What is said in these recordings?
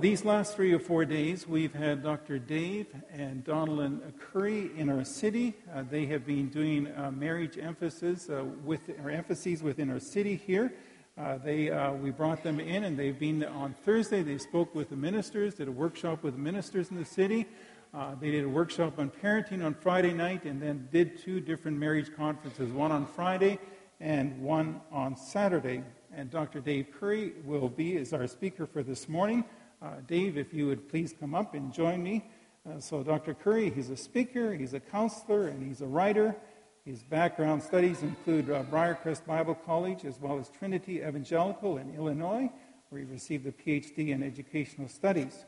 These last three or four days, we've had Dr. Dave and Donalyn Currie in our city. Uh, they have been doing uh, marriage emphasis uh, with or emphases within our city here. Uh, they, uh, we brought them in, and they've been on Thursday. They spoke with the ministers, did a workshop with ministers in the city. Uh, they did a workshop on parenting on Friday night, and then did two different marriage conferences, one on Friday and one on Saturday. And Dr. Dave Currie will be as our speaker for this morning. Uh, Dave, if you would please come up and join me. Uh, so, Dr. Currie, he's a speaker, he's a counselor, and he's a writer. His background studies include uh, Briarcrest Bible College as well as Trinity Evangelical in Illinois, where he received a PhD in educational studies.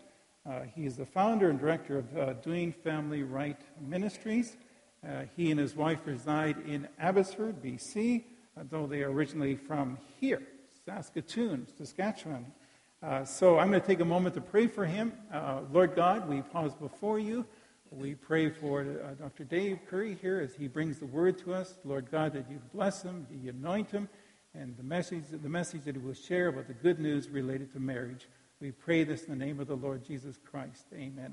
Uh, he is the founder and director of uh, Doing Family Right Ministries. Uh, he and his wife reside in Abbotsford, BC, though they are originally from here, Saskatoon, Saskatchewan. Uh, so I'm going to take a moment to pray for him. Uh, Lord God, we pause before you. We pray for uh, Dr. Dave Currie here as he brings the word to us. Lord God, that you bless him, you anoint him, and the message, the message that he will share about the good news related to marriage. We pray this in the name of the Lord Jesus Christ. Amen.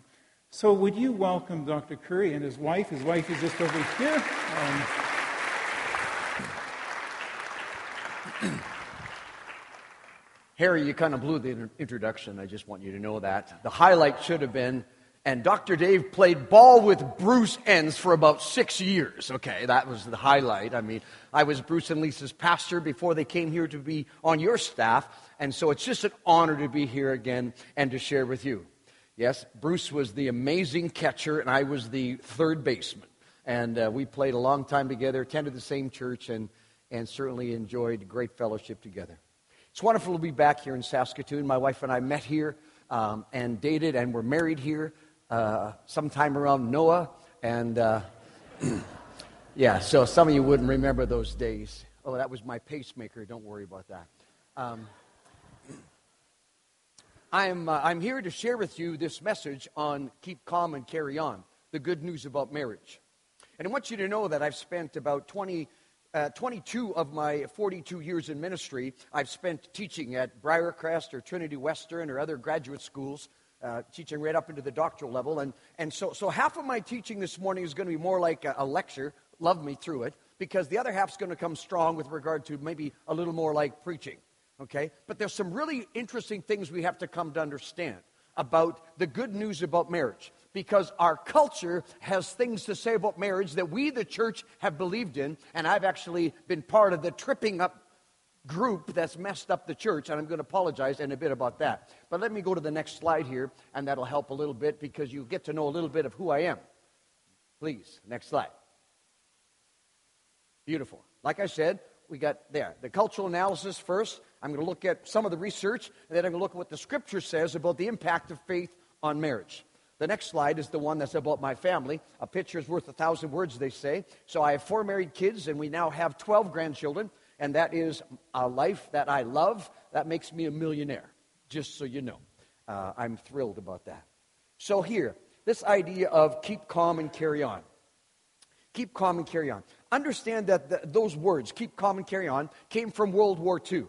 So, would you welcome Dr. Currie and his wife? His wife is just over here. Um, Harry, you kind of blew the introduction. I just want you to know that. The highlight should have been, and Dr. Dave played ball with Bruce Enns for about six years. Okay, that was the highlight. I mean, I was Bruce and Lisa's pastor before they came here to be on your staff, and so it's just an honor to be here again and to share with you. Yes, Bruce was the amazing catcher, and I was the third baseman. And uh, we played a long time together, attended the same church, and, and certainly enjoyed great fellowship together. It's wonderful to be back here in Saskatoon. My wife and I met here um, and dated and were married here uh, sometime around Noah. And uh, yeah, so some of you wouldn't remember those days. Oh, that was my pacemaker. Don't worry about that. Um, I'm, uh, I'm here to share with you this message on keep calm and carry on, the good news about marriage. And I want you to know that I've spent about 20 uh, 22 of my 42 years in ministry, I've spent teaching at Briarcrest or Trinity Western or other graduate schools, uh, teaching right up into the doctoral level. And, and so, so half of my teaching this morning is going to be more like a, a lecture, love me through it, because the other half is going to come strong with regard to maybe a little more like preaching. Okay? But there's some really interesting things we have to come to understand about the good news about marriage because our culture has things to say about marriage that we, the church, have believed in. And I've actually been part of the tripping up group that's messed up the church, and I'm going to apologize in a bit about that. But let me go to the next slide here, and that'll help a little bit because you get to know a little bit of who I am. Please, next slide. Beautiful. Like I said, we got there the cultural analysis first. I'm going to look at some of the research, and then I'm going to look at what the scripture says about the impact of faith on marriage. The next slide is the one that's about my family. A picture is worth a thousand words, they say. So I have four married kids, and we now have 12 grandchildren, and that is a life that I love. That makes me a millionaire, just so you know. Uh, I'm thrilled about that. So, here, this idea of keep calm and carry on. Keep calm and carry on. Understand that the, those words, keep calm and carry on, came from World War II.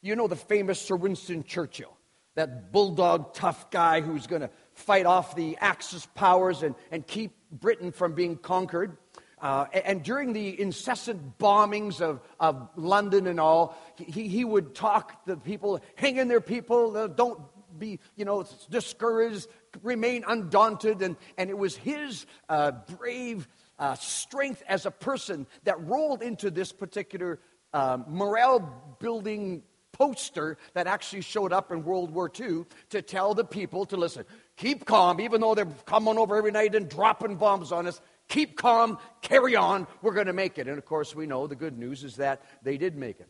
You know the famous Sir Winston Churchill, that bulldog tough guy who's going to fight off the Axis powers and, and keep Britain from being conquered. Uh, and during the incessant bombings of, of London and all, he, he would talk to people, hang in there, people, uh, don't be, you know, discouraged, remain undaunted. And, and it was his uh, brave uh, strength as a person that rolled into this particular uh, morale building poster that actually showed up in World War II to tell the people to listen, keep calm, even though they're coming over every night and dropping bombs on us. Keep calm, carry on, we're going to make it. And of course, we know the good news is that they did make it.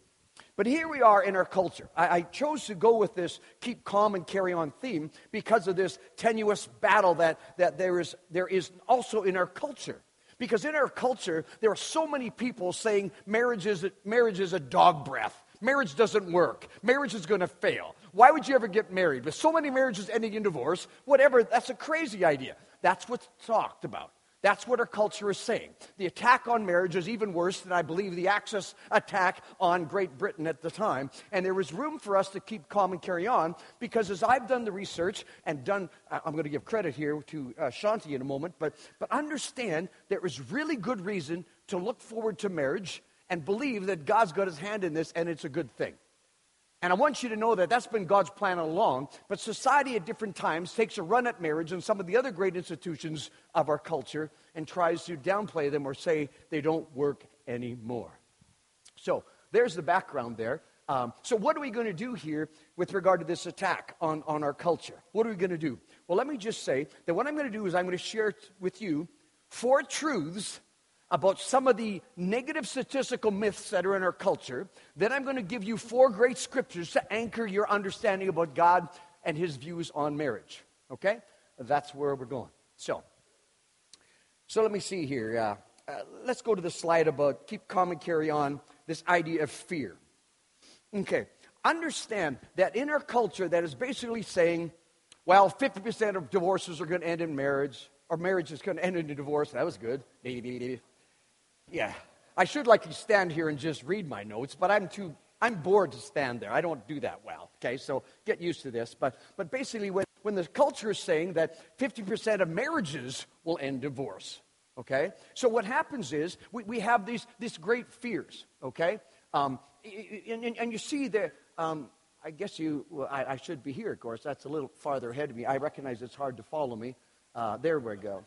But here we are in our culture. I, I, chose to go with this keep calm and carry on theme because of this tenuous battle that, that there, is, there is also in our culture. Because in our culture, there are so many people saying marriage is, marriage is a dog breath. Marriage doesn't work. Marriage is going to fail. Why would you ever get married? With so many marriages ending in divorce, whatever, that's a crazy idea. That's what's talked about. That's what our culture is saying. The attack on marriage is even worse than I believe the Axis attack on Great Britain at the time. And there was room for us to keep calm and carry on because as I've done the research and done, I'm going to give credit here to uh, Shaunti in a moment, but, but understand there is really good reason to look forward to marriage and believe that God's got his hand in this and it's a good thing. And I want you to know that that's been God's plan all along. But society at different times takes a run at marriage and some of the other great institutions of our culture and tries to downplay them or say they don't work anymore. So there's the background there. Um, so, what are we going to do here with regard to this attack on, on our culture? What are we going to do? Well, let me just say that what I'm going to do is I'm going to share with you four truths about some of the negative statistical myths that are in our culture. Then I'm going to give you four great scriptures to anchor your understanding about God and his views on marriage. Okay? That's where we're going. So, so let me see here. Uh, uh, let's go to the slide about keep calm and carry on this idea of fear. Okay. Understand that in our culture, that is basically saying, well, 50% of divorces are going to end in marriage, or marriage is going to end in a divorce. That was good. Yeah. I should like to stand here and just read my notes, but I'm too I'm bored to stand there. I don't do that well. Okay, so get used to this. But but basically when, when the culture is saying that 50% of marriages will end divorce. Okay? So what happens is we, we have these these great fears, okay? Um, and, and, and you see that um, I guess you, well, I, I, should be here, of course. That's a little farther ahead of me. I recognize it's hard to follow me. Uh, there we go.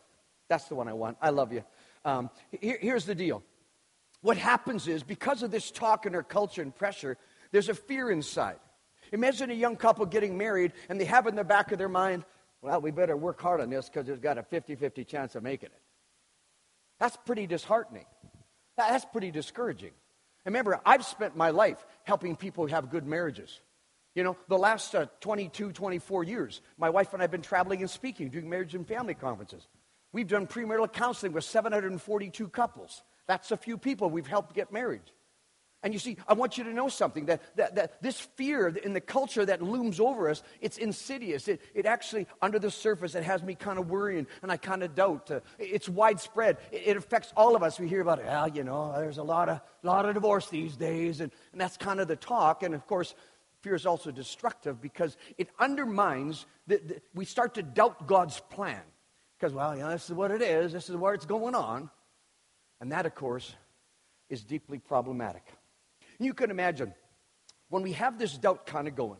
That's the one I want. I love you. Um, here, here's the deal. What happens is, because of this talk in our culture and pressure, there's a fear inside. Imagine a young couple getting married and they have in the back of their mind, well, we better work hard on this because there's got a 50 50 chance of making it. That's pretty disheartening. That's pretty discouraging. And remember, I've spent my life helping people have good marriages. You know, the last uh, 22, 24 years, my wife and I have been traveling and speaking, doing marriage and family conferences. We've done premarital counseling with 742 couples. That's a few people we've helped get married. And you see, I want you to know something that, that, that this fear in the culture that looms over us, it's insidious. It, it actually, under the surface, it has me kind of worrying and I kind of doubt. Uh, it's widespread. It, it, affects all of us. We hear about it. Well, you know, there's a lot of, lot of divorce these days. And, and that's kind of the talk. And of course, fear is also destructive because it undermines, the, we start to doubt God's plan. Because, well, you know, this is what it is, this is where it's going on. And that, of course, is deeply problematic. You can imagine when we have this doubt kind of going,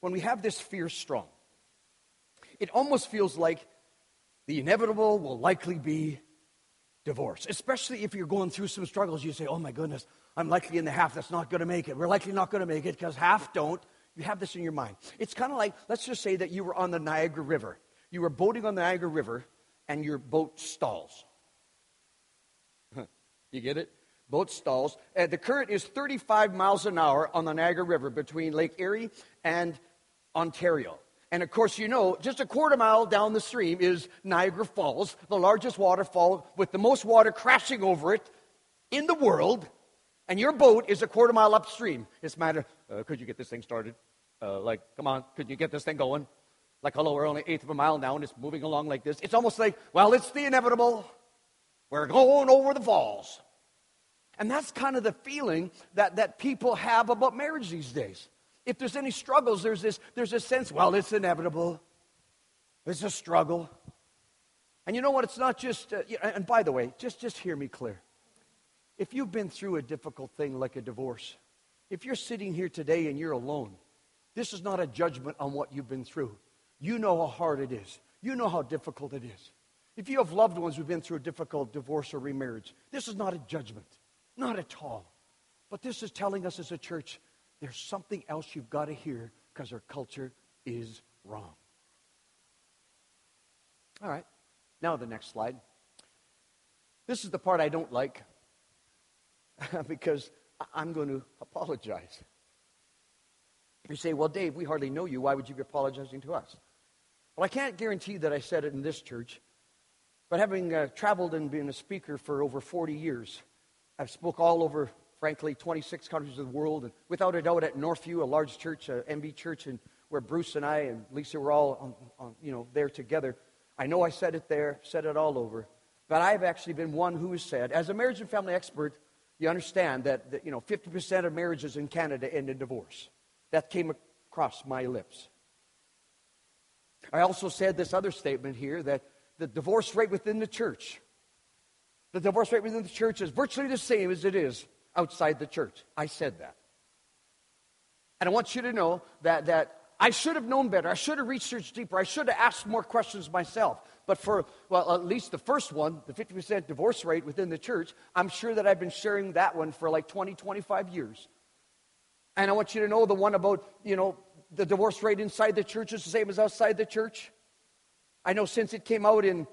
when we have this fear strong, it almost feels like the inevitable will likely be divorce, especially if you're going through some struggles. You say, oh my goodness, I'm likely in the half that's not going to make it. We're likely not going to make it because half don't. You have this in your mind. It's kind of like, let's just say that you were on the Niagara River. You were boating on the Niagara River and your boat stalls. you get it? Boat stalls. Uh, the current is 35 miles an hour on the Niagara River between Lake Erie and Ontario. And of course, you know, just a quarter mile down the stream is Niagara Falls, the largest waterfall with the most water crashing over it in the world. And your boat is a quarter mile upstream. It's a matter, uh, could you get this thing started? Uh, like, come on, could you get this thing going? Like, hello, we're only eighth of a mile now and it's moving along like this. It's almost like, well, it's the inevitable. We're going over the falls. And that's kind of the feeling that, that people have about marriage these days. If there's any struggles, there's this, there's this sense, well, it's inevitable. It's a struggle. And you know what? It's not just, uh, and by the way, just, just hear me clear. If you've been through a difficult thing like a divorce, if you're sitting here today and you're alone, this is not a judgment on what you've been through. You know how hard it is. You know how difficult it is. If you have loved ones who've been through a difficult divorce or remarriage, this is not a judgment. Not at all. But this is telling us as a church there's something else you've got to hear because our culture is wrong. All right. Now, the next slide. This is the part I don't like because I'm going to apologize. You say, Well, Dave, we hardly know you. Why would you be apologizing to us? Well, I can't guarantee that I said it in this church, but having uh, traveled and been a speaker for over 40 years, I've spoke all over, frankly, 26 countries of the world, and without a doubt at Northview, a large church, a MB church, and where Bruce and I and Lisa were all, on, on, you know, there together. I know I said it there, said it all over, But I've actually been one who has said, as a marriage and family expert, you understand that, that you know 50% of marriages in Canada end in divorce. That came across my lips. I also said this other statement here that the divorce rate within the church, the divorce rate within the church is virtually the same as it is outside the church. I said that. And I want you to know that, that I should have known better. I should have researched deeper. I should have asked more questions myself. But for, well, at least the first one, the 50% divorce rate within the church, I'm sure that I've been sharing that one for like 20, 25 years. And I want you to know the one about, you know, the divorce rate inside the church is the same as outside the church. I know since it came out in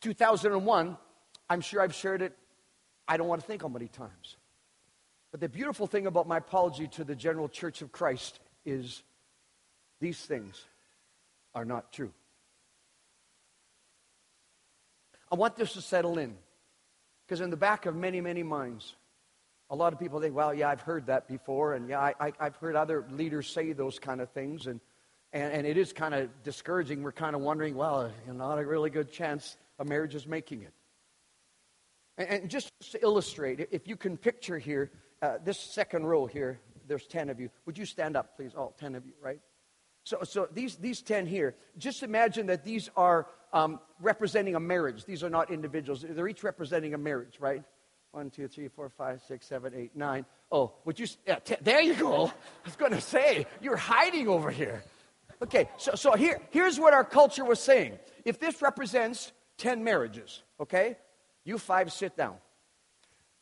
2001, I'm sure I've shared it, I don't want to think how many times. But the beautiful thing about my apology to the general church of Christ is these things are not true. I want this to settle in because in the back of many, many minds, a lot of people think, well, yeah, I've heard that before, and yeah, I, have heard other leaders say those kind of things, and, and, and it is kind of discouraging. We're kind of wondering, well, not a really good chance a marriage is making it. And, and just to illustrate, if you can picture here, uh, this second row here, there's 10 of you. Would you stand up, please? All 10 of you, right? So, so these, these 10 here, just imagine that these are um, representing a marriage. These are not individuals. They're each representing a marriage, right? One, two, three, four, five, six, seven, eight, nine. Oh, would you? Yeah, t- there you go. I was going to say, you're hiding over here. Okay, so, so here, here's what our culture was saying. If this represents 10 marriages, okay, you five sit down.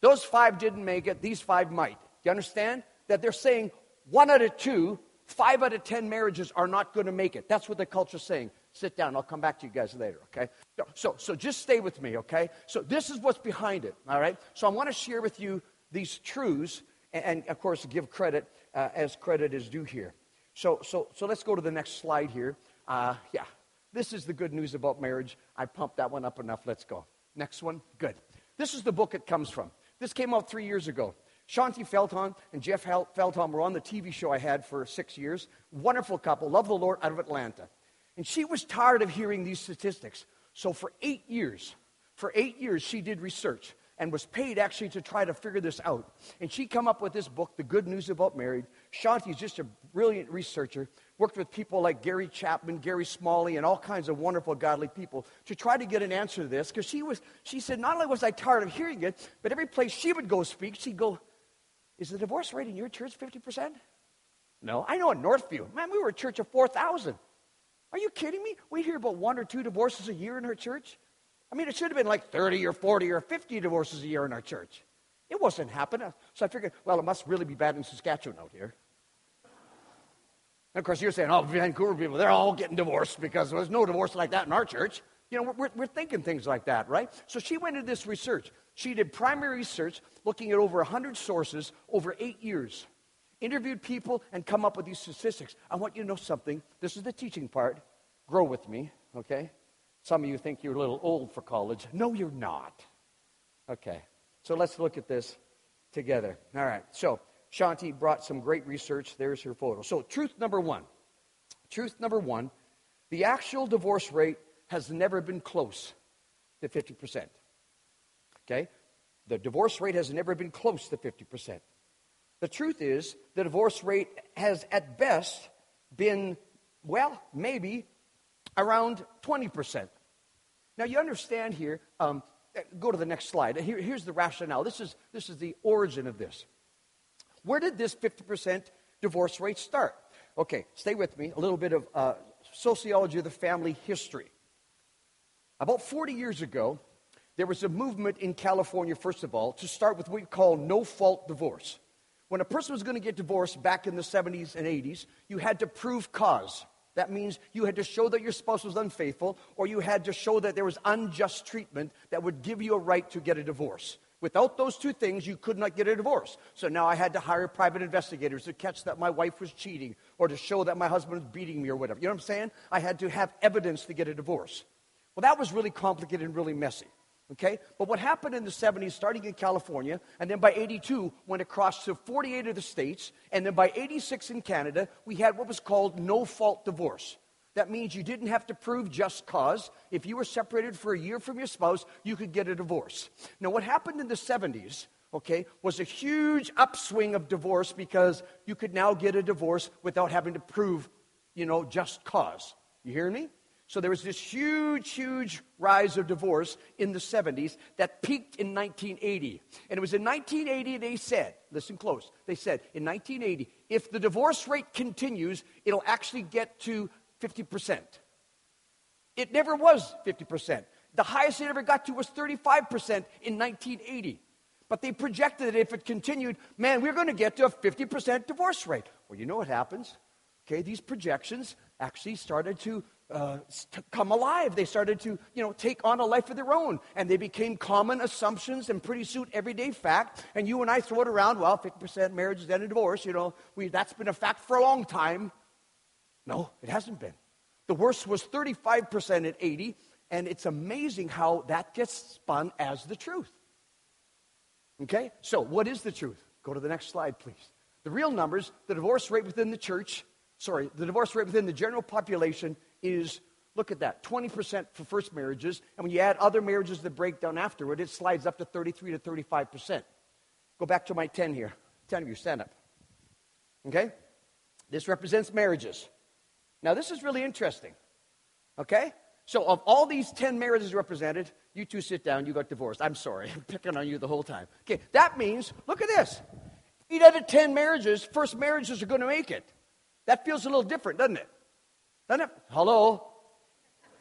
Those five didn't make it, these five might. Do you understand? That they're saying one out of two, five out of 10 marriages are not going to make it. That's what the culture's saying. Sit down. I'll come back to you guys later, okay? So, so just stay with me, okay? So this is what's behind it, all right? So I want to share with you these truths and, and of course, give credit uh, as credit is due here. So, so, so let's go to the next slide here. Uh, yeah, this is the good news about marriage. I pumped that one up enough. Let's go. Next one. Good. This is the book it comes from. This came out three years ago. Shaunti Feldhahn and Jeff Feldhahn were on the TV show I had for six years. Wonderful couple, love the Lord out of Atlanta. And she was tired of hearing these statistics. So for eight years, for eight years, she did research and was paid actually to try to figure this out. And she come up with this book, The Good News About Marriage. Shaunti's just a brilliant researcher, worked with people like Gary Chapman, Gary Smalley, and all kinds of wonderful godly people to try to get an answer to this. Because she was, she said, not only was I tired of hearing it, but every place she would go speak, she'd go, Is the divorce rate in your church 50%? No. I know in Northview, man, we were a church of 4,000. Are you kidding me? We hear about one or two divorces a year in our church. I mean, it should have been like 30 or 40 or 50 divorces a year in our church. It wasn't happening. So I figured, well, it must really be bad in Saskatchewan out here. And of course, you're saying, oh, Vancouver people, they're all getting divorced because there's no divorce like that in our church. You know, we're, we're thinking things like that, right? So she went into this research. She did primary research looking at over 100 sources over eight years interviewed people, and come up with these statistics. I want you to know something. This is the teaching part. Grow with me, okay? Some of you think you're a little old for college. No, you're not. Okay, so let's look at this together. All right, so Shaunti brought some great research. There's her photo. So, truth number one. Truth number one the actual divorce rate has never been close to 50%. Okay? The divorce rate has never been close to 50%. The truth is, the divorce rate has at best been, well, maybe around 20%. Now, you understand here, um, go to the next slide. Here, here's the rationale. This is, this is the origin of this. Where did this 50% divorce rate start? Okay, stay with me. A little bit of uh, sociology of the family history. About 40 years ago, there was a movement in California, first of all, to start with what we call no fault divorce. When a person was going to get divorced back in the 70s and 80s, you had to prove cause. That means you had to show that your spouse was unfaithful, or you had to show that there was unjust treatment that would give you a right to get a divorce. Without those two things, you could not get a divorce. So now I had to hire private investigators to catch that my wife was cheating or to show that my husband was beating me or whatever. You know what I'm saying? I had to have evidence to get a divorce. Well, that was really complicated and really messy. Okay? But what happened in the 70s, starting in California, and then by 82, went across to 48 of the states, and then by 86 in Canada, we had what was called no fault divorce. That means you didn't have to prove just cause. If you were separated for a year from your spouse, you could get a divorce. Now, what happened in the 70s, okay, was a huge upswing of divorce because you could now get a divorce without having to prove, you know, just cause. You hear me? So there was this huge, huge rise of divorce in the 70s that peaked in 1980. And it was in 1980 they said, listen close, they said in 1980, if the divorce rate continues, it'll actually get to 50%. It never was 50%. The highest it ever got to was 35% in 1980. But they projected that if it continued, man, we're going to get to a 50% divorce rate. Well, you know what happens? Okay, these projections actually started to uh, come alive. They started to, you know, take on a life of their own. And they became common assumptions and pretty soon everyday fact. And you and I throw it around, well, 50% marriage is then a divorce. You know, we, that's been a fact for a long time. No, it hasn't been. The worst was 35% at 80. And it's amazing how that gets spun as the truth. Okay? So, what is the truth? Go to the next slide, please. The real numbers, the divorce rate within the church, sorry, the divorce rate within the general population is look at that 20% for first marriages. And when you add other marriages that break down afterward, it slides up to 33 to 35%. Go back to my 10 here. 10 of you, stand up. Okay? This represents marriages. Now, this is really interesting. Okay? So, of all these 10 marriages represented, you two sit down, you got divorced. I'm sorry, I'm picking on you the whole time. Okay, that means, look at this. Eight out of 10 marriages, first marriages are going to make it. That feels a little different, doesn't it? Hello?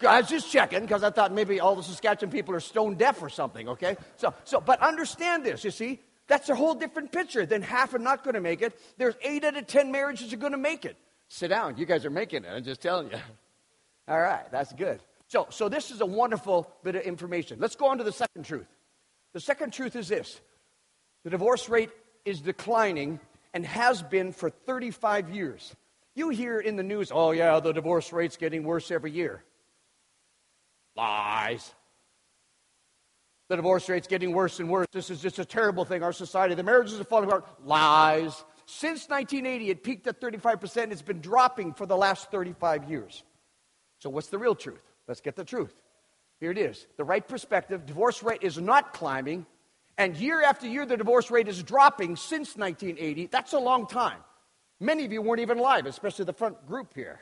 I was just checking because I thought maybe all the Saskatchewan people are stone deaf or something, okay? So, so, but understand this, you see? That's a whole different picture than half are not going to make it. There's eight out of 10 marriages are going to make it. Sit down. You guys are making it. I'm just telling you. All right, that's good. So, so this is a wonderful bit of information. Let's go on to the second truth. The second truth is this the divorce rate is declining and has been for 35 years. You hear in the news, oh, yeah, the divorce rate's getting worse every year. Lies. The divorce rate's getting worse and worse. This is just a terrible thing. Our society, the marriages are falling apart. Lies. Since 1980, it peaked at 35%. It's been dropping for the last 35 years. So, what's the real truth? Let's get the truth. Here it is. The right perspective divorce rate is not climbing, and year after year, the divorce rate is dropping since 1980. That's a long time. Many of you weren't even alive, especially the front group here.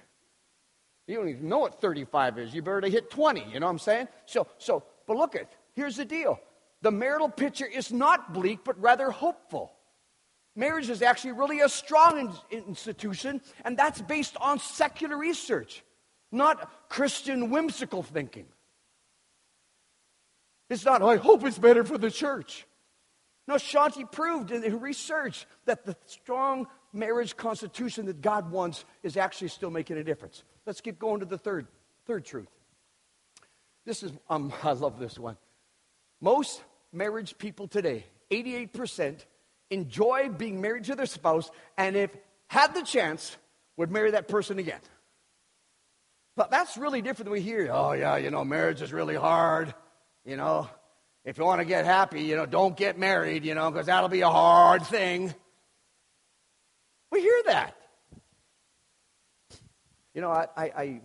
You don't even know what 35 is. You barely hit 20, you know what I'm saying? So, so but look at, here's the deal. The marital picture is not bleak, but rather hopeful. Marriage is actually really a strong in- institution, and that's based on secular research, not Christian whimsical thinking. It's not, I hope it's better for the church. No, Shaunti proved in her research that the strong marriage constitution that God wants is actually still making a difference. Let's keep going to the third, third truth. This is, um, I love this one. Most marriage people today, 88%, enjoy being married to their spouse, and if had the chance, would marry that person again. But that's really different than we hear. Oh, yeah, you know, marriage is really hard. You know, if you want to get happy, you know, don't get married, you know, because that'll be a hard thing. We hear that. You know, I, I, I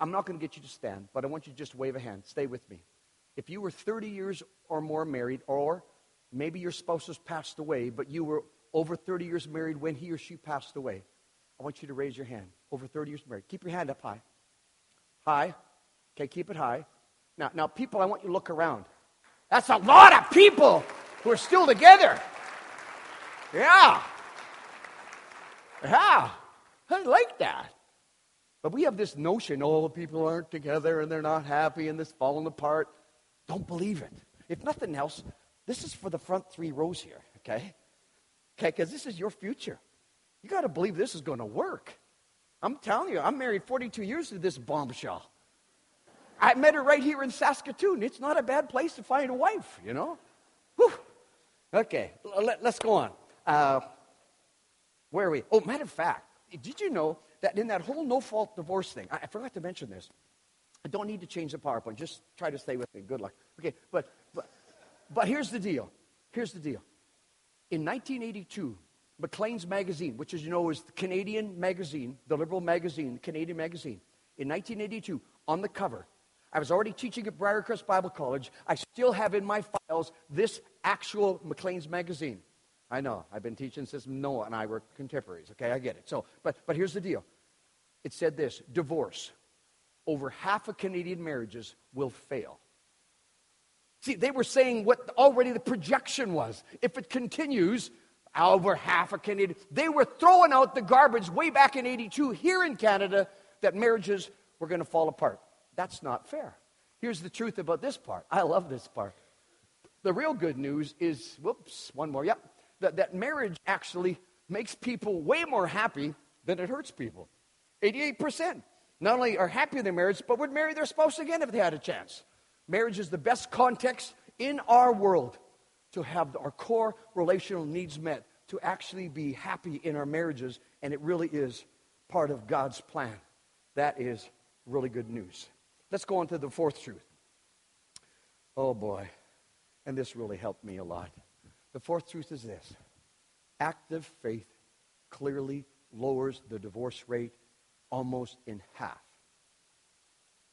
I'm not going to get you to stand, but I want you to just wave a hand. Stay with me. If you were 30 years or more married, or maybe your spouse has passed away, but you were over 30 years married when he or she passed away, I want you to raise your hand. Over 30 years married. Keep your hand up high. High. Okay, keep it high. Now, now, people, I want you to look around. That's a lot of people who are still together. Yeah. Yeah. I like that. But we have this notion, oh, the people aren't together and they're not happy and this falling apart. Don't believe it. If nothing else, this is for the front three rows here, okay? Okay, because this is your future. You got to believe this is going to work. I'm telling you, I'm married 42 years to this bombshell. I met her right here in Saskatoon. It's not a bad place to find a wife, you know? Whew. Okay, let, us go on. Uh, where are we? Oh, matter of fact, did you know that in that whole no fault divorce thing, I, I forgot to mention this. I don't need to change the PowerPoint. Just try to stay with me. Good luck. Okay, but, but, but here's the deal. Here's the deal. In 1982, Maclean's magazine, which as you know is the Canadian magazine, the liberal magazine, the Canadian magazine, in 1982, on the cover, I was already teaching at Briarcrest Bible College. I still have in my files this actual Maclean's magazine. I know, I've been teaching since Noah and I were contemporaries. Okay, I get it. So, but, but here's the deal it said this divorce. Over half of Canadian marriages will fail. See, they were saying what already the projection was. If it continues, over half of Canadian, they were throwing out the garbage way back in 82 here in Canada that marriages were going to fall apart. That's not fair. Here's the truth about this part. I love this part. The real good news is, whoops, one more, yep, that, that marriage actually makes people way more happy than it hurts people. 88% not only are happy in their marriage, but would marry their spouse again if they had a chance. Marriage is the best context in our world to have our core relational needs met, to actually be happy in our marriages, and it really is part of God's plan. That is really good news. Let's go on to the fourth truth. Oh boy, and this really helped me a lot. The fourth truth is this active faith clearly lowers the divorce rate almost in half.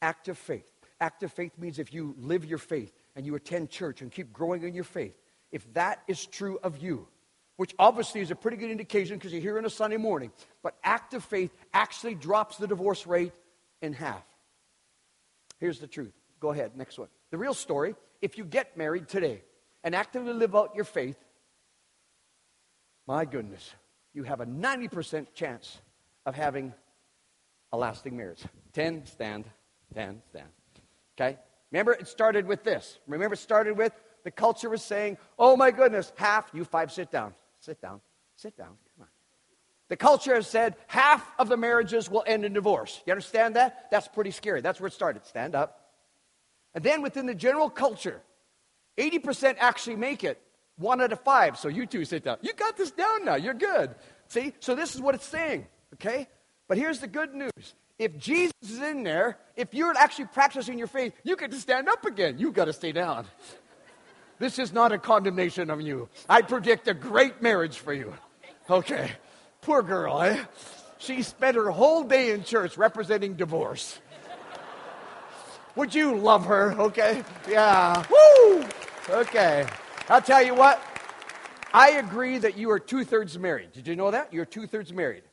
Active faith. Active faith means if you live your faith and you attend church and keep growing in your faith, if that is true of you, which obviously is a pretty good indication because you're here on a Sunday morning, but active faith actually drops the divorce rate in half. Here's the truth. Go ahead, next one. The real story if you get married today and actively live out your faith, my goodness, you have a 90% chance of having a lasting marriage. 10, stand, 10, stand. Okay? Remember, it started with this. Remember, it started with the culture was saying, oh my goodness, half, you five, sit down. Sit down. Sit down. Come on. The culture has said half of the marriages will end in divorce. You understand that? That's pretty scary. That's where it started. Stand up. And then within the general culture, 80% actually make it. One out of five. So you two sit down. You got this down now. You're good. See? So this is what it's saying. Okay? But here's the good news. If Jesus is in there, if you're actually practicing your faith, you get to stand up again. You've got to stay down. This is not a condemnation of you. I predict a great marriage for you. Okay. Poor girl, eh? She spent her whole day in church representing divorce. Would you love her? Okay. Yeah. Woo! Okay. I'll tell you what. I agree that you are two thirds married. Did you know that? You're two thirds married.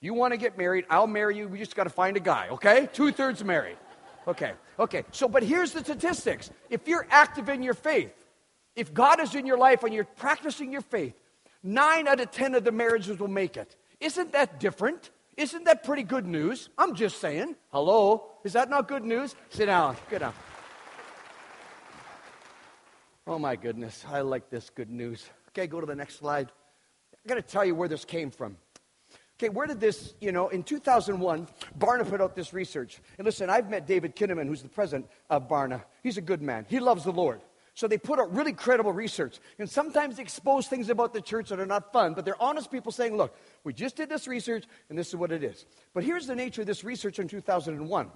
You want to get married, I'll marry you. We just got to find a guy, okay? Two thirds married. Okay. Okay. So, but here's the statistics. If you're active in your faith, if God is in your life and you're practicing your faith, nine out of ten of the marriages will make it. Isn't that different? Isn't that pretty good news? I'm just saying. Hello? Is that not good news? Sit down. Get down. Oh my goodness. I like this good news. Okay, go to the next slide. I got to tell you where this came from. Okay, where did this, you know, in 2001, Barna put out this research. And listen, I've met David Kinnaman, who's the president of Barna. He's a good man, he loves the Lord. So they put out really credible research. And sometimes they expose things about the church that are not fun, but they're honest people saying, look, we just did this research and this is what it is. But here's the nature of this research in 2001.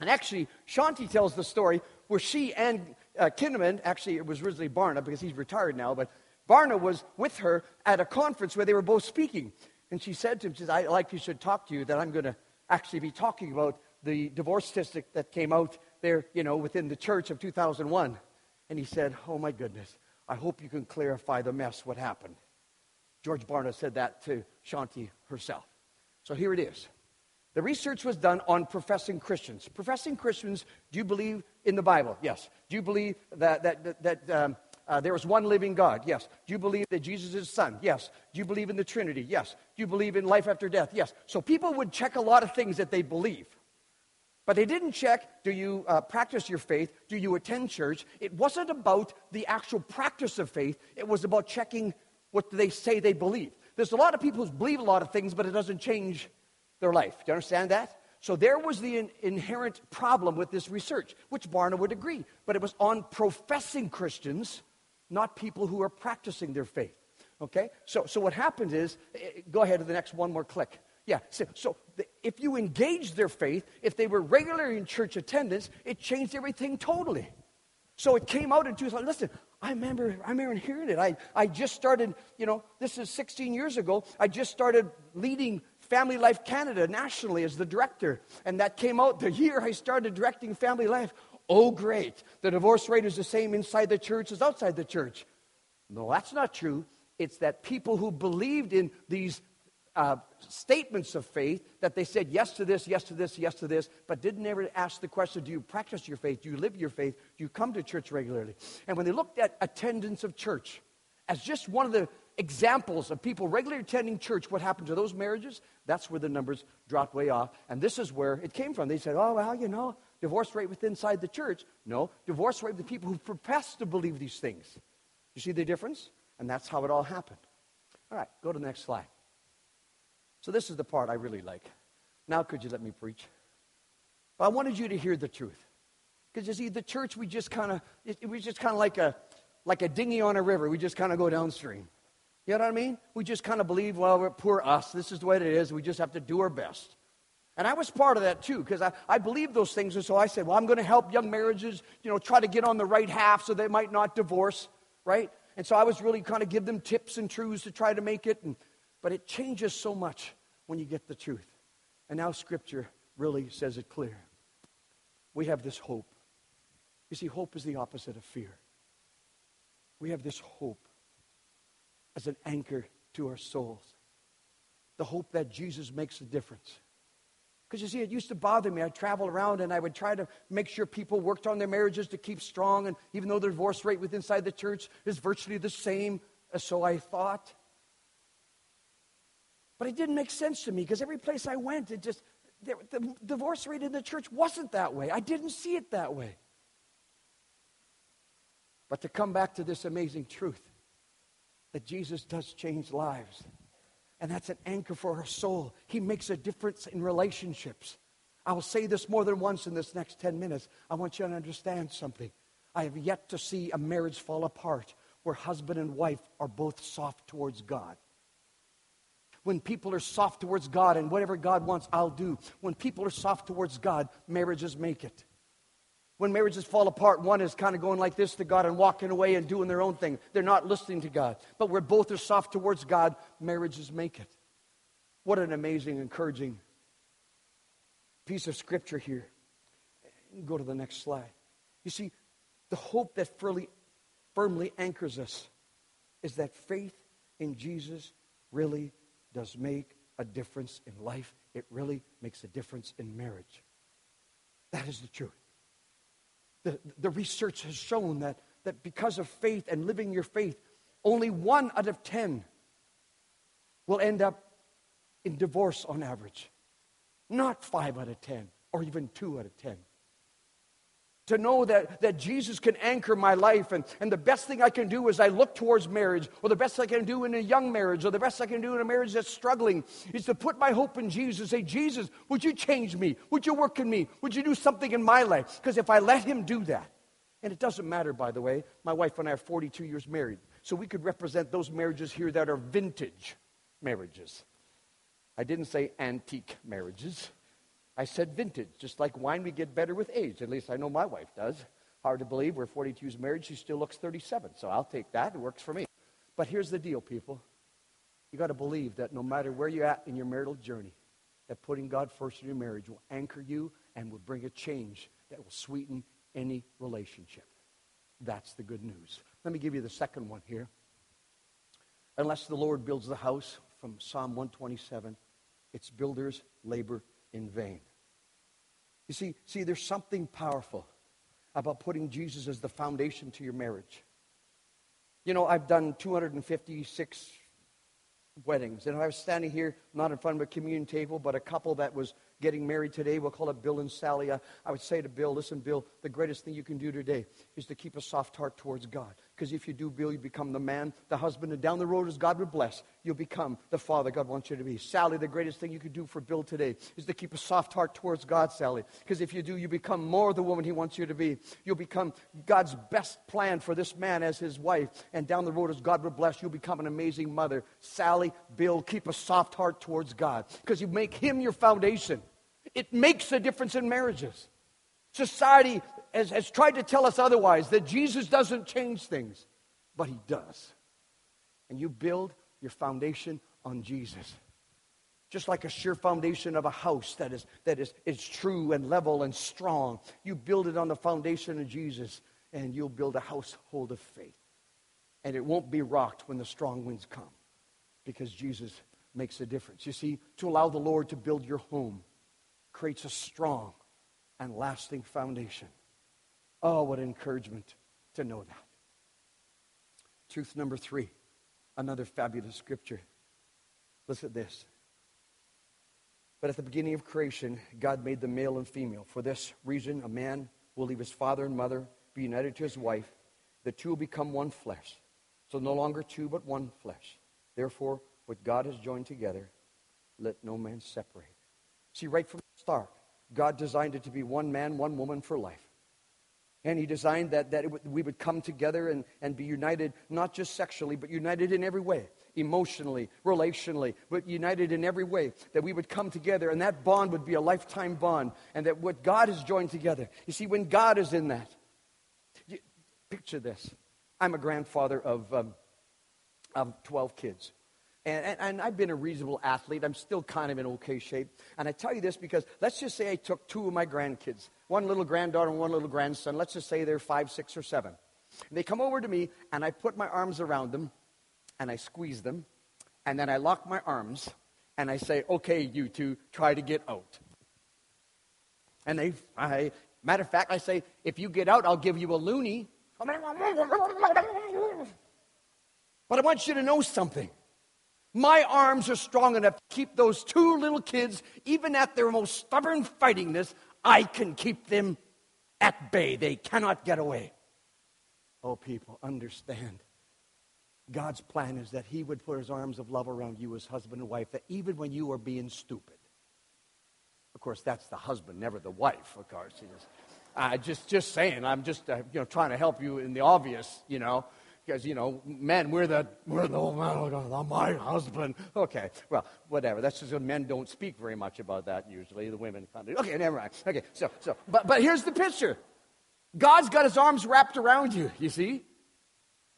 And actually, Shaunti tells the story where she and uh, Kinnaman, actually, it was originally Barna because he's retired now, but Barna was with her at a conference where they were both speaking. And she said to him, she says, I like you should talk to you that I'm going to actually be talking about the divorce statistic that came out there, you know, within the church of 2001. And he said, Oh my goodness, I hope you can clarify the mess, what happened. George Barna said that to Shaunti herself. So here it is. The research was done on professing Christians. Professing Christians, do you believe in the Bible? Yes. Do you believe that, that, that, um, uh, there is one living God? Yes. Do you believe that Jesus is Son? Yes. Do you believe in the Trinity? Yes. Do you believe in life after death? Yes. So people would check a lot of things that they believe. But they didn't check do you uh, practice your faith? Do you attend church? It wasn't about the actual practice of faith, it was about checking what they say they believe. There's a lot of people who believe a lot of things, but it doesn't change their life. Do you understand that? So there was the in- inherent problem with this research, which Barna would agree. But it was on professing Christians, not people who are practicing their faith. Okay? So, so what happens is, eh, go ahead to the next one more click. Yeah, so, so the, if you engaged their faith, if they were regularly in church attendance, it changed everything totally. So it came out in 2000. Listen, I remember, I remember hearing it. I, I just started, you know, this is 16 years ago. I just started leading Family Life Canada nationally as the director. And that came out the year I started directing Family Life. Oh, great. The divorce rate is the same inside the church as outside the church. No, that's not true. It's that people who believed in these uh, statements of faith that they said yes to this, yes to this, yes to this, but didn't ever ask the question do you practice your faith? Do you live your faith? Do you come to church regularly? And when they looked at attendance of church as just one of the examples of people regularly attending church, what happened to those marriages? That's where the numbers dropped way off. And this is where it came from. They said, oh, well, you know, divorce rate within inside the church. No, divorce rate with the people who profess to believe these things. You see the difference? And that's how it all happened. All right, go to the next slide. So, this is the part I really like. Now, could you let me preach? But I wanted you to hear the truth. Because you see, the church, we just kind of, it, it was just kind of like a, like a dinghy on a river. We just kind of go downstream. You know what I mean? We just kind of believe, well, we're poor us. This is the way it is. We just have to do our best. And I was part of that too, because I, I believe those things. And so I said, well, I'm going to help young marriages, you know, try to get on the right half so they might not divorce, right? And so I was really kind of give them tips and truths to try to make it. And but it changes so much when you get the truth. And now Scripture really says it clear. We have this hope. You see, hope is the opposite of fear. We have this hope as an anchor to our souls. The hope that Jesus makes a difference. Because you see, it used to bother me. I'd travel around and I would try to make sure people worked on their marriages to keep strong. And even though the divorce rate within inside the church is virtually the same, as so I thought. But it didn't make sense to me because every place I went, it just, the, the divorce rate in the church wasn't that way. I didn't see it that way. But to come back to this amazing truth that Jesus does change lives, and that's an anchor for our soul. He makes a difference in relationships. I will say this more than once in this next 10 minutes. I want you to understand something. I have yet to see a marriage fall apart where husband and wife are both soft towards God. When people are soft towards God and whatever God wants, I'll do. When people are soft towards God, marriages make it. When marriages fall apart, one is kind of going like this to God and walking away and doing their own thing. They're not listening to God. But where both are soft towards God, marriages make it. What an amazing, encouraging piece of scripture here. Go to the next slide. You see, the hope that firmly, firmly anchors us is that faith in Jesus really does make a difference in life. It really makes a difference in marriage. That is the truth. The, the research has shown that, that because of faith and living your faith, only one out of ten will end up in divorce on average. Not five out of ten, or even two out of ten to know that, that Jesus can anchor my life. And, and the best thing I can do is I look towards marriage, or the best I can do in a young marriage, or the best I can do in a marriage that's struggling, is to put my hope in Jesus. Say, Jesus, would you change me? Would you work in me? Would you do something in my life? Because if I let Him do that, and it doesn't matter, by the way, my wife and I are 42 years married. So we could represent those marriages here that are vintage marriages. I didn't say antique marriages. I said vintage, just like wine, we get better with age. At least I know my wife does. Hard to believe we're 42 years married, she still looks 37. So I'll take that. It works for me. But here's the deal, people. You got to believe that no matter where you're at in your marital journey, that putting God first in your marriage will anchor you and will bring a change that will sweeten any relationship. That's the good news. Let me give you the second one here. Unless the Lord builds the house, from Psalm 127, its builders labor in vain. You see, see, there's something powerful about putting Jesus as the foundation to your marriage. You know, I've done 256 weddings, and if I was standing here, not in front of a communion table, but a couple that was getting married today. We'll call it Bill and Sally. I, I would say to Bill, listen, Bill, the greatest thing you can do today is to keep a soft heart towards God. Because if you do, Bill, you become the man, the husband, and down the road, as God would bless, you'll become the father God wants you to be. Sally, the greatest thing you could do for Bill today is to keep a soft heart towards God, Sally. Because if you do, you become more the woman He wants you to be. You'll become God's best plan for this man as his wife. And down the road, as God would bless, you'll become an amazing mother. Sally, Bill, keep a soft heart towards God. Because you make Him your foundation. It makes a difference in marriages. Society has, has tried to tell us otherwise, that Jesus doesn't change things. but He does. And you build your foundation on Jesus. Just like a sure foundation of a house that is, that is, is true and level and strong. You build it on the foundation of Jesus, and you'll build a household of faith. And it won't be rocked when the strong winds come because Jesus makes a difference. You see, to allow the Lord to build your home creates a strong and lasting foundation. Oh, what encouragement to know that. Truth number three, another fabulous scripture. Listen to this. But at the beginning of creation, God made them male and female. For this reason, a man will leave his father and mother, be united to his wife. The two will become one flesh. So no longer two, but one flesh. Therefore, what God has joined together, let no man separate. See, right from the start, God designed it to be one man, one woman for life. And He designed that, that we would come together and, and be united, not just sexually, but united in every way emotionally, relationally, but united in every way. That we would come together and that bond would be a lifetime bond. And that what God has joined together. You see, when God is in that, you, picture this. I'm a grandfather of, um, of 12 kids. And, and, and, I've been a reasonable athlete. I'm still kind of in okay shape. And I tell you this because let's just say I took two of my grandkids, one little granddaughter and one little grandson. Let's just say they're five, six, or seven. And they come over to me, and I put my arms around them, and I squeeze them, and then I lock my arms, and I say, okay, you two, try to get out. And they, I, matter of fact, I say, if you get out, I'll give you a loonie. But I want you to know something. My arms are strong enough to keep those two little kids, even at their most stubborn fightingness, I can keep them at bay. They cannot get away. Oh, people, understand. God's plan is that He would put His arms of love around you as husband and wife, that even when you are being stupid, of course, that's the husband, never the wife, of course. Uh, just, just saying, I'm just uh, you know, trying to help you in the obvious, you know because you know, men, we're the we're the old man. My husband. Okay, well, whatever. That's just men don't speak very much about that usually. The women kind of. Okay, never mind. Okay, so so, but but here's the picture. God's got His arms wrapped around you. You see,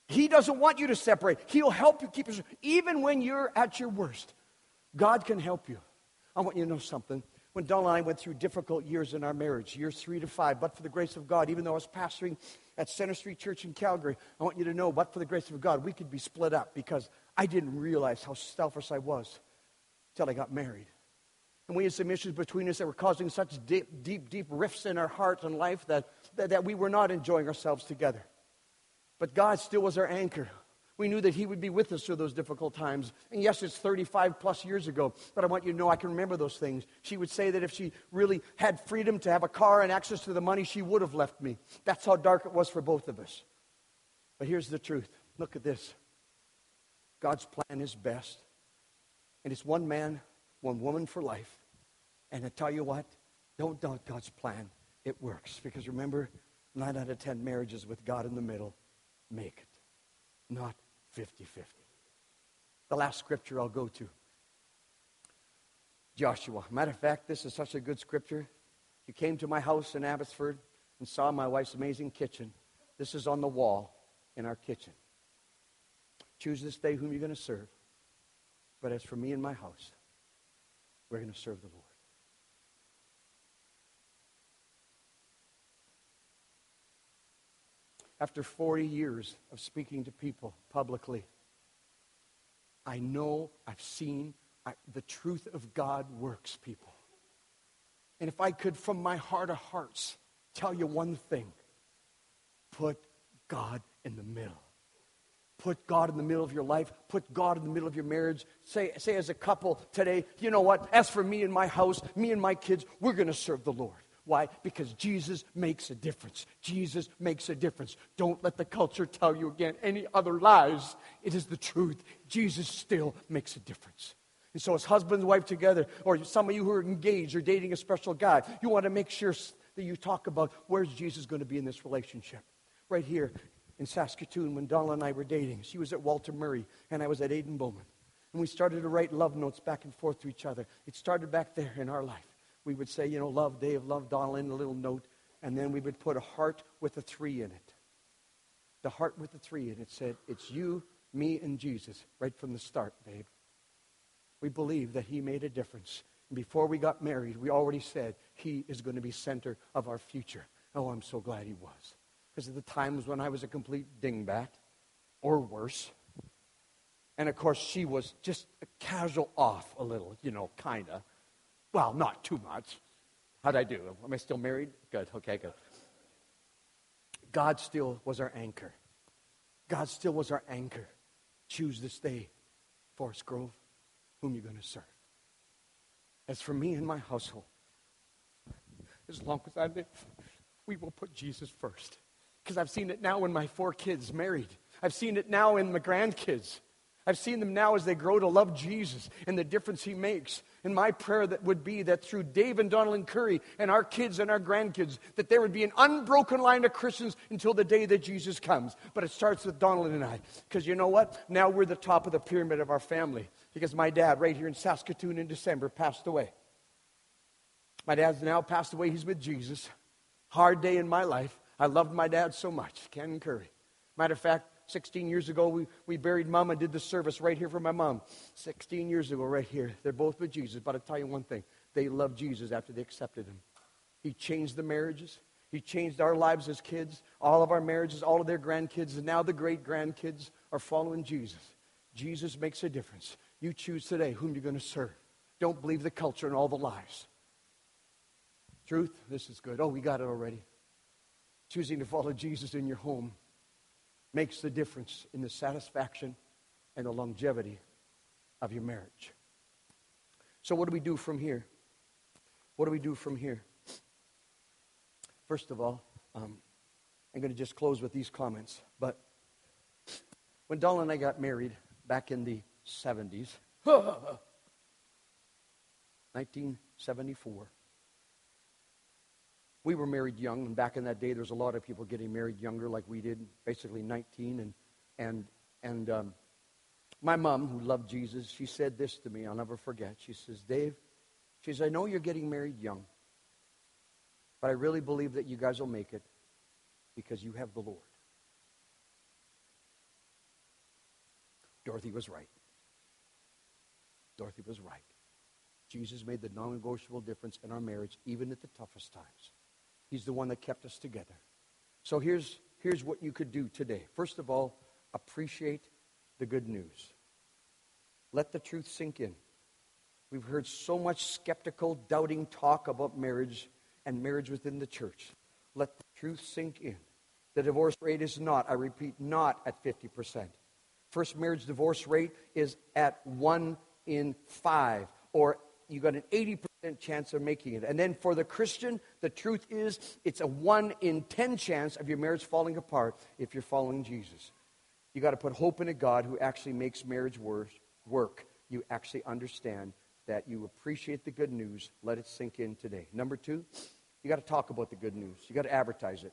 He doesn't want you to separate. He'll help you keep yourself, even when you're at your worst. God can help you. I want you to know something when Dawn and I went through difficult years in our marriage, years three to five, but for the grace of God, even though I was pastoring at Center Street Church in Calgary, I want you to know, but for the grace of God, we could be split up because I didn't realize how selfish I was until I got married. And we had some issues between us that were causing such deep, deep, deep rifts in our heart and life that, that, that we were not enjoying ourselves together. But God still was our anchor. We knew that He would be with us through those difficult times. And yes, it's 35 plus years ago, but I want you to know I can remember those things. She would say that if she really had freedom to have a car and access to the money, she would have left me. That's how dark it was for both of us. But here's the truth look at this God's plan is best, and it's one man, one woman for life. And I tell you what, don't doubt God's plan. It works. Because remember, nine out of ten marriages with God in the middle make it. Not 50 50. The last scripture I'll go to Joshua. Matter of fact, this is such a good scripture. You came to my house in Abbotsford and saw my wife's amazing kitchen. This is on the wall in our kitchen. Choose this day whom you're going to serve. But as for me and my house, we're going to serve the Lord. After 40 years of speaking to people publicly, I know I've seen I, the truth of God works, people. And if I could, from my heart of hearts, tell you one thing put God in the middle. Put God in the middle of your life. Put God in the middle of your marriage. Say, say as a couple today, you know what? As for me and my house, me and my kids, we're going to serve the Lord. Why? Because Jesus makes a difference. Jesus makes a difference. Don't let the culture tell you again any other lies. It is the truth. Jesus still makes a difference. And so, as husband and wife together, or some of you who are engaged or dating a special guy, you want to make sure that you talk about where's Jesus going to be in this relationship. Right here in Saskatoon, when Donna and I were dating, she was at Walter Murray, and I was at Aden Bowman. And we started to write love notes back and forth to each other. It started back there in our life we would say, you know, love Dave, love Donna, a little note, and then we would put a heart with a three in it. the heart with the three, and it said, It's you, me, and Jesus, right from the start, babe. We believe that He made a difference. And before we got married, we already said He is going to be center of our future. Oh, I'm so glad He was. Because at the times when I was a complete dingbat, or worse, and of course, she was just a casual off a little, you know, kind of. Well, not too much. How'd I do? Am I still married? Good. Okay, good. God still was our anchor. God still was our anchor. Choose this day, Forest Grove, whom you're going to serve. As for me and my household, as long as I live, we will put Jesus first. Because I've seen it now in my four kids married. I've seen it now in my grandkids. I've seen them now as they grow to love Jesus and the difference he makes. And my prayer that would be that through Dave and Donna Currie and our kids and our grandkids, that there would be an unbroken line of Christians until the day that Jesus comes. But it starts with Donna and I. Because you know what? Now we're the top of the pyramid of our family. Because my dad, right here in Saskatoon in December, passed away. My dad's now passed away. He's with Jesus. Hard day in my life. I loved my dad so much, Ken Currie. Matter of fact, 16 years ago, we, we buried mom and did the service right here for my mom. 16 years ago, right here. They're both with Jesus. But I'll tell you one thing they loved Jesus after they accepted him. He changed the marriages, He changed our lives as kids, all of our marriages, all of their grandkids, and now the great grandkids are following Jesus. Jesus makes a difference. You choose today whom you're going to serve. Don't believe the culture and all the lies. Truth, this is good. Oh, we got it already. Choosing to follow Jesus in your home makes the difference in the satisfaction and the longevity of your marriage. So, what do we do from here? What do we do from here? First of all, um, I'm going to just close with these comments. But when Donna and I got married back in the 70s, 1974, we were married young, and back in that day, there was a lot of people getting married younger, like we did, basically 19. And and and um, my mom, who loved Jesus, she said this to me. I'll never forget. She says, "Dave," she says, "I know you're getting married young, but I really believe that you guys will make it because you have the Lord." Dorothy was right. Dorothy was right. Jesus made the non negotiable difference in our marriage, even at the toughest times. He's the one that kept us together. So here's, here's what you could do today. First of all, appreciate the good news. Let the truth sink in. We've heard so much skeptical, doubting talk about marriage and marriage within the church. Let the truth sink in. The divorce rate is not, I repeat, not at 50%. First marriage divorce rate is at 1 in 5 or you got an 80% chance of making it. And then for the Christian, the truth is it's a 1 in 10 chance of your marriage falling apart if you're following Jesus. You got to put hope in a God who actually makes marriage work. You actually understand that you appreciate the good news. Let it sink in today. Number two, you got to talk about the good news. You got to advertise it.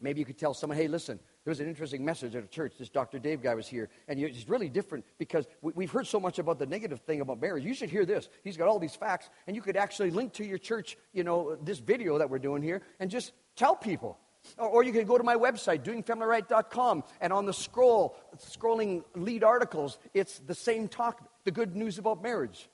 Maybe you could tell someone, hey, listen, there was an interesting message at a church. This Dr. Dave guy was here. And it's really different because we've heard so much about the negative thing about marriage. You should hear this. He's got all these facts. And you could actually link to your church, you know, this video that we're doing here and just tell people. Or, you can go to my website, doingfamilyright.com, and on the scroll, scrolling lead articles, it's the same talk, the good news about marriage.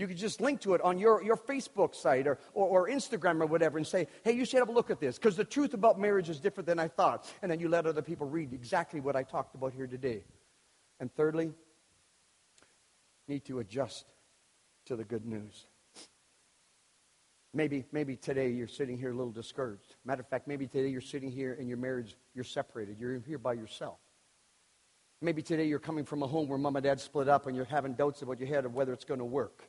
You could just link to it on your, your Facebook site or, or, or Instagram or whatever and say, hey, you should have a look at this because the truth about marriage is different than I thought. And then you let other people read exactly what I talked about here today. And thirdly, need to adjust to the good news. Maybe, maybe today you're sitting here a little discouraged. Matter of fact, maybe today you're sitting here in your marriage, you're separated. You're here by yourself. Maybe today you're coming from a home where mom and dad split up and you're having doubts about your head of whether it's going to work.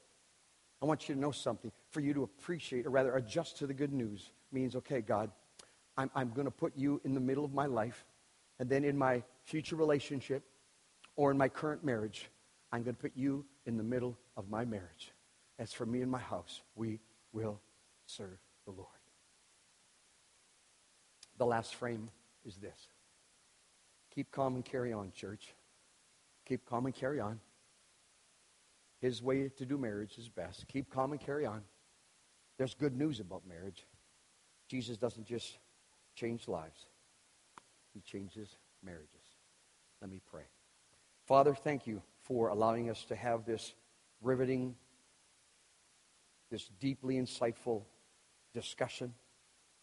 I want you to know something. For you to appreciate, or rather adjust to the good news, means, okay, God, I'm, I'm going to put you in the middle of my life, and then in my future relationship or in my current marriage, I'm going to put you in the middle of my marriage. As for me and my house, we will serve the Lord. The last frame is this keep calm and carry on, church. Keep calm and carry on. His way to do marriage is best. Keep calm and carry on. There's good news about marriage. Jesus doesn't just change lives, He changes marriages. Let me pray. Father, thank you for allowing us to have this riveting, this deeply insightful discussion.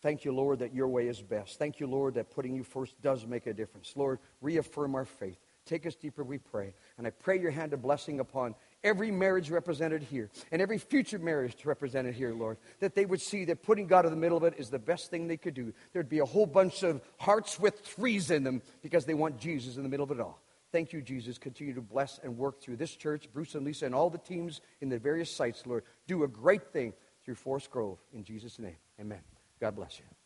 Thank you, Lord, that your way is best. Thank you, Lord, that putting you first does make a difference. Lord, reaffirm our faith. Take us deeper, we pray. And I pray your hand of blessing upon every marriage represented here and every future marriage represented here, Lord, that they would see that putting God in the middle of it is the best thing they could do. There'd be a whole bunch of hearts with threes in them because they want Jesus in the middle of it all. Thank you, Jesus. Continue to bless and work through this church, Bruce and Lisa, and all the teams in the various sites, Lord. Do a great thing through Forest Grove. In Jesus' name, amen. God bless you.